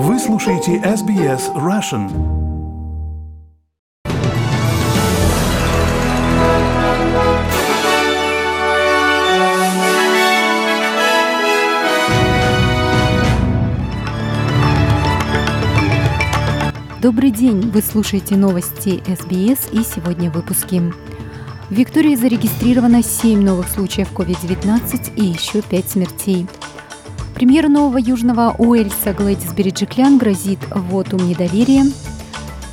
Вы слушаете SBS Russian. Добрый день! Вы слушаете новости СБС и сегодня в. В Виктории зарегистрировано 7 новых случаев COVID-19 и еще 5 смертей. Премьер нового Южного Уэльса Глэдис Береджиклян грозит вотум недоверия.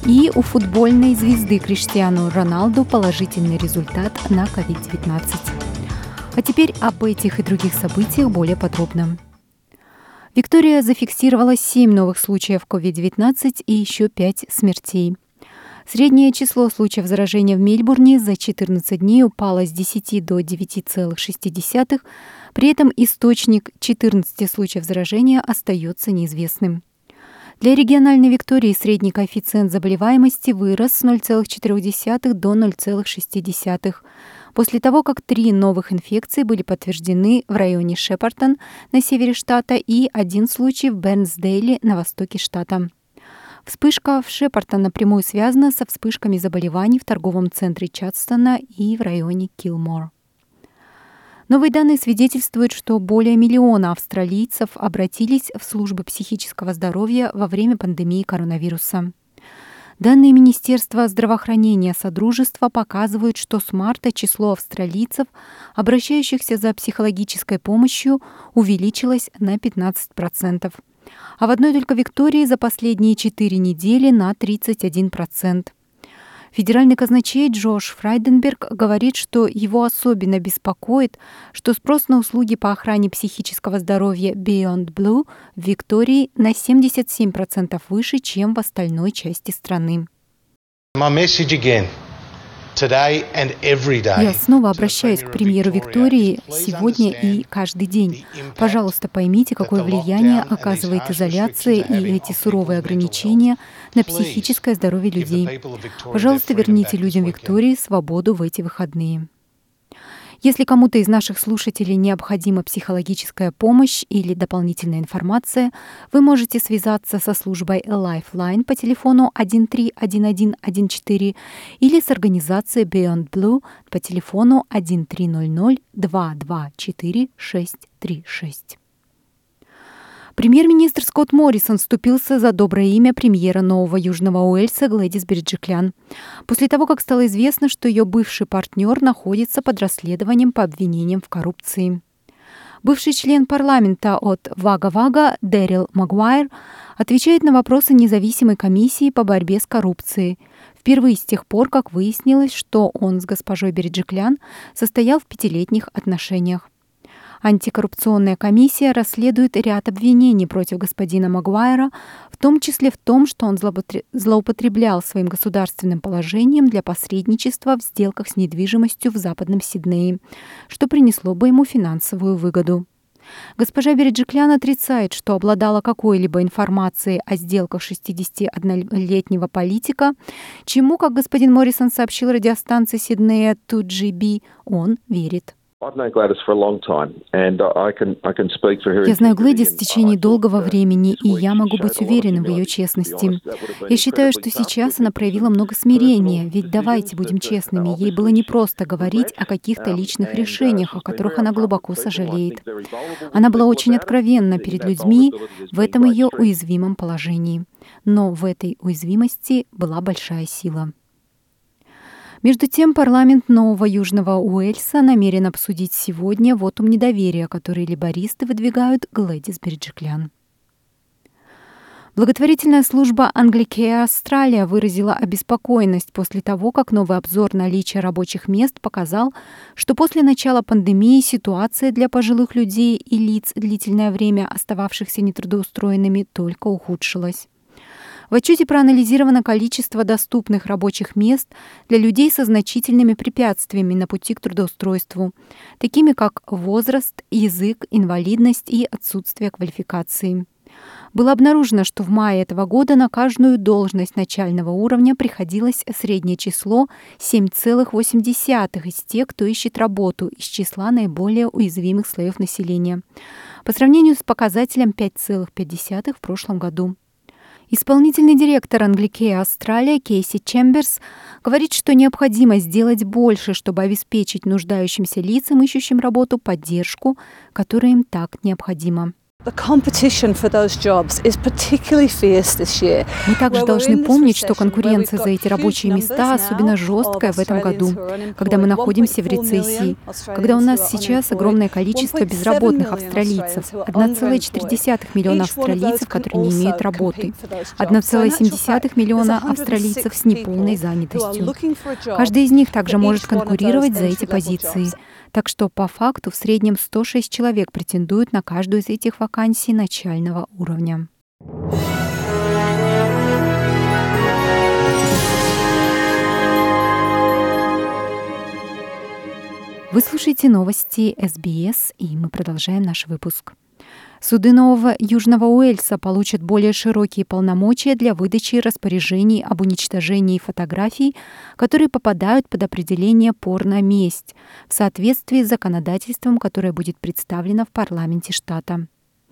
И у футбольной звезды Криштиану Роналду положительный результат на COVID-19. А теперь об этих и других событиях более подробно. Виктория зафиксировала 7 новых случаев COVID-19 и еще 5 смертей. Среднее число случаев заражения в Мельбурне за 14 дней упало с 10 до 9,6, при этом источник 14 случаев заражения остается неизвестным. Для региональной Виктории средний коэффициент заболеваемости вырос с 0,4 до 0,6 после того, как три новых инфекции были подтверждены в районе Шепартон на севере штата и один случай в Бернсдейле на востоке штата. Вспышка в Шепарта напрямую связана со вспышками заболеваний в торговом центре Чадстона и в районе Килмор. Новые данные свидетельствуют, что более миллиона австралийцев обратились в службы психического здоровья во время пандемии коронавируса. Данные Министерства здравоохранения Содружества показывают, что с марта число австралийцев, обращающихся за психологической помощью, увеличилось на 15% а в одной только Виктории за последние четыре недели на 31%. Федеральный казначей Джош Фрайденберг говорит, что его особенно беспокоит, что спрос на услуги по охране психического здоровья Beyond Blue в Виктории на 77% выше, чем в остальной части страны. Я снова обращаюсь к премьеру Виктории сегодня и каждый день. Пожалуйста, поймите, какое влияние оказывает изоляция и эти суровые ограничения на психическое здоровье людей. Пожалуйста, верните людям Виктории свободу в эти выходные. Если кому-то из наших слушателей необходима психологическая помощь или дополнительная информация, вы можете связаться со службой Lifeline по телефону 131114 или с организацией Beyond Blue по телефону 1300 224 636. Премьер-министр Скотт Моррисон вступился за доброе имя премьера Нового Южного Уэльса Глэдис Берджиклян, после того, как стало известно, что ее бывший партнер находится под расследованием по обвинениям в коррупции. Бывший член парламента от Вага-Вага Дэрил Магуайр отвечает на вопросы независимой комиссии по борьбе с коррупцией, впервые с тех пор, как выяснилось, что он с госпожой Берджиклян состоял в пятилетних отношениях. Антикоррупционная комиссия расследует ряд обвинений против господина Магуайра, в том числе в том, что он злоупотреблял своим государственным положением для посредничества в сделках с недвижимостью в Западном Сиднее, что принесло бы ему финансовую выгоду. Госпожа Береджиклян отрицает, что обладала какой-либо информацией о сделках 61-летнего политика, чему, как господин Моррисон сообщил радиостанции Сиднея 2GB, он верит. Я знаю Глэдис в течение долгого времени, и я могу быть уверенным в ее честности. Я считаю, что сейчас она проявила много смирения, ведь давайте будем честными, ей было непросто говорить о каких-то личных решениях, о которых она глубоко сожалеет. Она была очень откровенна перед людьми в этом ее уязвимом положении. Но в этой уязвимости была большая сила. Между тем, парламент Нового Южного Уэльса намерен обсудить сегодня вотум недоверия, который либористы выдвигают Глэдис Берджиклян. Благотворительная служба Anglicare Австралия выразила обеспокоенность после того, как новый обзор наличия рабочих мест показал, что после начала пандемии ситуация для пожилых людей и лиц, длительное время остававшихся нетрудоустроенными, только ухудшилась. В отчете проанализировано количество доступных рабочих мест для людей со значительными препятствиями на пути к трудоустройству, такими как возраст, язык, инвалидность и отсутствие квалификации. Было обнаружено, что в мае этого года на каждую должность начального уровня приходилось среднее число 7,8 из тех, кто ищет работу из числа наиболее уязвимых слоев населения, по сравнению с показателем 5,5 в прошлом году. Исполнительный директор Англикея Австралия Кейси Чемберс говорит, что необходимо сделать больше, чтобы обеспечить нуждающимся лицам, ищущим работу, поддержку, которая им так необходима. Мы также должны помнить, что конкуренция за эти рабочие места особенно жесткая в этом году, когда мы находимся в рецессии, когда у нас сейчас огромное количество безработных австралийцев, 1,4 миллиона австралийцев, которые не имеют работы, 1,7 миллиона австралийцев с неполной занятостью. Каждый из них также может конкурировать за эти позиции. Так что по факту в среднем 106 человек претендуют на каждую из этих вакансий начального уровня. Вы слушаете новости СБС, и мы продолжаем наш выпуск. Суды Нового Южного Уэльса получат более широкие полномочия для выдачи распоряжений об уничтожении фотографий, которые попадают под определение «порно-месть» в соответствии с законодательством, которое будет представлено в парламенте штата.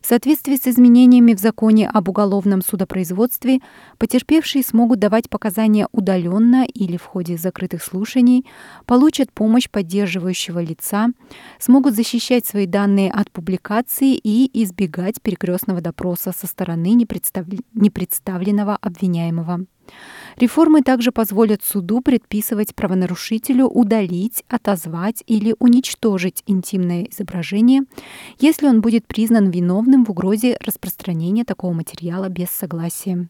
В соответствии с изменениями в законе об уголовном судопроизводстве, потерпевшие смогут давать показания удаленно или в ходе закрытых слушаний, получат помощь поддерживающего лица, смогут защищать свои данные от публикации и избегать перекрестного допроса со стороны непредставленного обвиняемого. Реформы также позволят суду предписывать правонарушителю удалить, отозвать или уничтожить интимное изображение, если он будет признан виновным в угрозе распространения такого материала без согласия.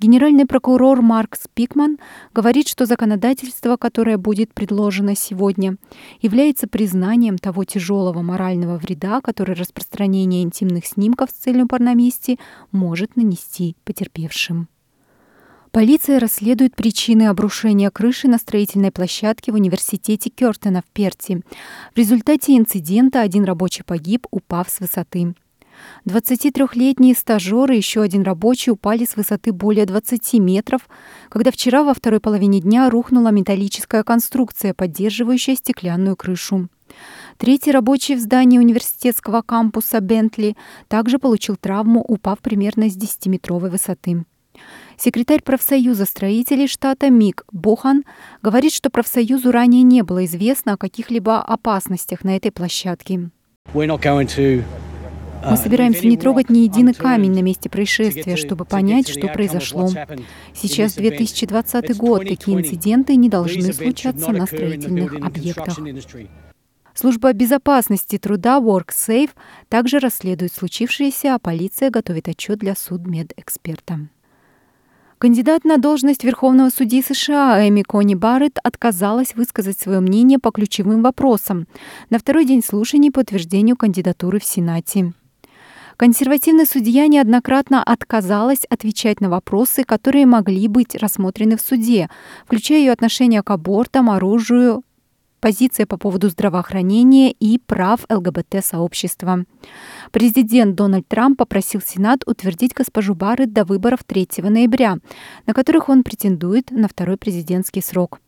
Генеральный прокурор Марк Спикман говорит, что законодательство, которое будет предложено сегодня, является признанием того тяжелого морального вреда, который распространение интимных снимков с целью порномести может нанести потерпевшим. Полиция расследует причины обрушения крыши на строительной площадке в университете Кёртена в Перти. В результате инцидента один рабочий погиб, упав с высоты. 23-летние стажеры и еще один рабочий упали с высоты более 20 метров, когда вчера во второй половине дня рухнула металлическая конструкция, поддерживающая стеклянную крышу. Третий рабочий в здании университетского кампуса Бентли также получил травму, упав примерно с 10-метровой высоты. Секретарь профсоюза строителей штата Мик Бохан говорит, что профсоюзу ранее не было известно о каких-либо опасностях на этой площадке. Мы uh, собираемся не трогать ни единый камень на месте происшествия, чтобы понять, что произошло. Сейчас 2020 год, такие инциденты не должны случаться на строительных объектах. Служба безопасности труда WorkSafe также расследует случившееся, а полиция готовит отчет для судмедэксперта. Кандидат на должность Верховного судьи США Эми Кони Барретт отказалась высказать свое мнение по ключевым вопросам на второй день слушаний по утверждению кандидатуры в Сенате. Консервативный судья неоднократно отказалась отвечать на вопросы, которые могли быть рассмотрены в суде, включая ее отношение к абортам, оружию, позиция по поводу здравоохранения и прав ЛГБТ-сообщества. Президент Дональд Трамп попросил Сенат утвердить госпожу Барретт до выборов 3 ноября, на которых он претендует на второй президентский срок.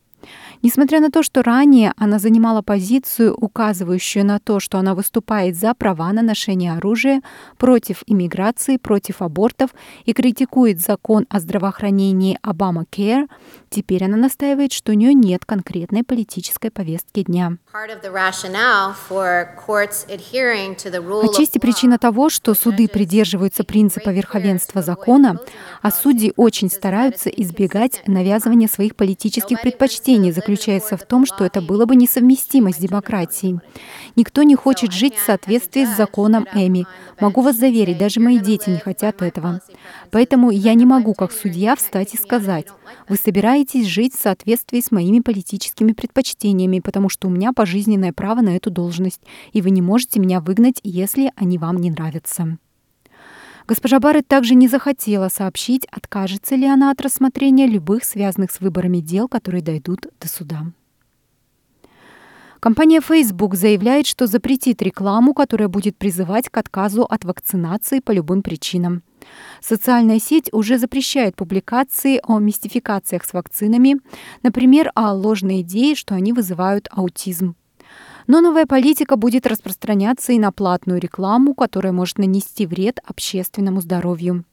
Несмотря на то, что ранее она занимала позицию, указывающую на то, что она выступает за права на ношение оружия, против иммиграции, против абортов и критикует закон о здравоохранении Обама Care, теперь она настаивает, что у нее нет конкретной политической повестки дня. Отчасти причина того, что суды придерживаются принципа верховенства закона, а судьи очень стараются избегать навязывания своих политических предпочтений, заключается в том, что это было бы несовместимо с демократией. Никто не хочет жить в соответствии с законом Эми. Могу вас заверить, даже мои дети не хотят этого. Поэтому я не могу, как судья, встать и сказать, вы собираетесь жить в соответствии с моими политическими предпочтениями, потому что у меня пожизненное право на эту должность, и вы не можете меня выгнать, если они вам не нравятся. Госпожа Барретт также не захотела сообщить, откажется ли она от рассмотрения любых связанных с выборами дел, которые дойдут до суда. Компания Facebook заявляет, что запретит рекламу, которая будет призывать к отказу от вакцинации по любым причинам. Социальная сеть уже запрещает публикации о мистификациях с вакцинами, например, о ложной идее, что они вызывают аутизм. Но новая политика будет распространяться и на платную рекламу, которая может нанести вред общественному здоровью.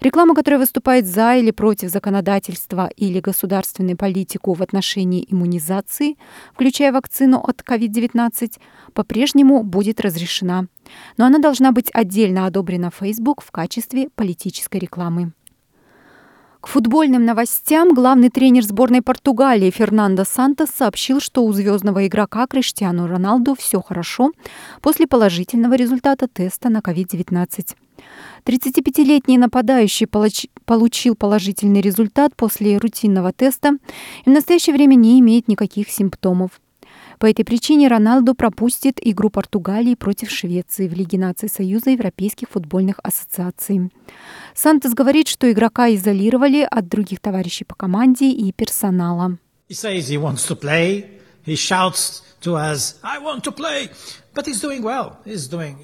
Реклама, которая выступает за или против законодательства или государственной политику в отношении иммунизации, включая вакцину от COVID-19, по-прежнему будет разрешена. Но она должна быть отдельно одобрена Facebook в качестве политической рекламы. К футбольным новостям главный тренер сборной Португалии Фернандо Сантос сообщил, что у звездного игрока Криштиану Роналду все хорошо после положительного результата теста на COVID-19. 35-летний нападающий получил положительный результат после рутинного теста и в настоящее время не имеет никаких симптомов. По этой причине Роналду пропустит игру Португалии против Швеции в Лиге наций Союза Европейских футбольных ассоциаций. Сантос говорит, что игрока изолировали от других товарищей по команде и персонала.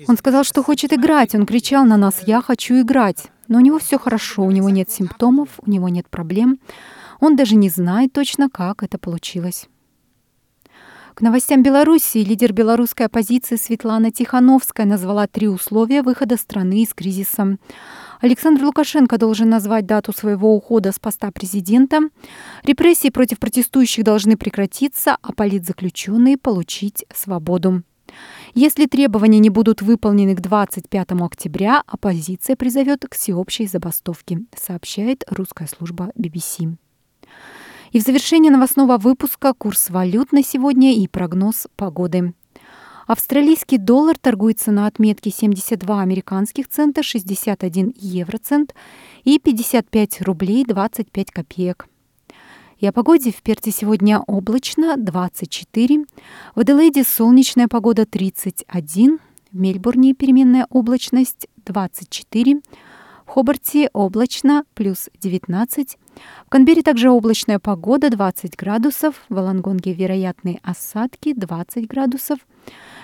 Он сказал, что хочет играть. Он кричал на нас «Я хочу играть». Но у него все хорошо, у него нет симптомов, у него нет проблем. Он даже не знает точно, как это получилось. К новостям Беларуси лидер белорусской оппозиции Светлана Тихановская назвала три условия выхода страны из кризиса. Александр Лукашенко должен назвать дату своего ухода с поста президента. Репрессии против протестующих должны прекратиться, а политзаключенные получить свободу. Если требования не будут выполнены к 25 октября, оппозиция призовет к всеобщей забастовке, сообщает русская служба BBC. И в завершение новостного выпуска курс валют на сегодня и прогноз погоды. Австралийский доллар торгуется на отметке 72 американских цента, 61 евроцент и 55 рублей 25 копеек. И о погоде в Перте сегодня облачно 24, в Аделаиде солнечная погода 31, в Мельбурне переменная облачность 24, в Хобарте облачно плюс 19, в Канберре также облачная погода 20 градусов, в Волонгонге вероятные осадки 20 градусов,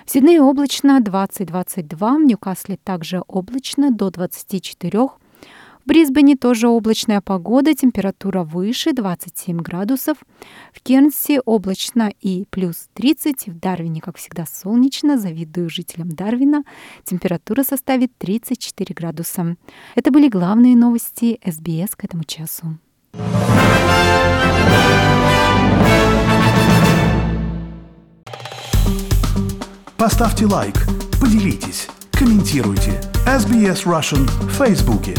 в Сиднее облачно 20-22, в Ньюкасле также облачно до 24, в Брисбене тоже облачная погода, температура выше 27 градусов. В Кернсе облачно и плюс 30. В Дарвине, как всегда, солнечно. Завидую жителям Дарвина. Температура составит 34 градуса. Это были главные новости СБС к этому часу. Поставьте лайк, поделитесь, комментируйте. SBS Russian в Фейсбуке.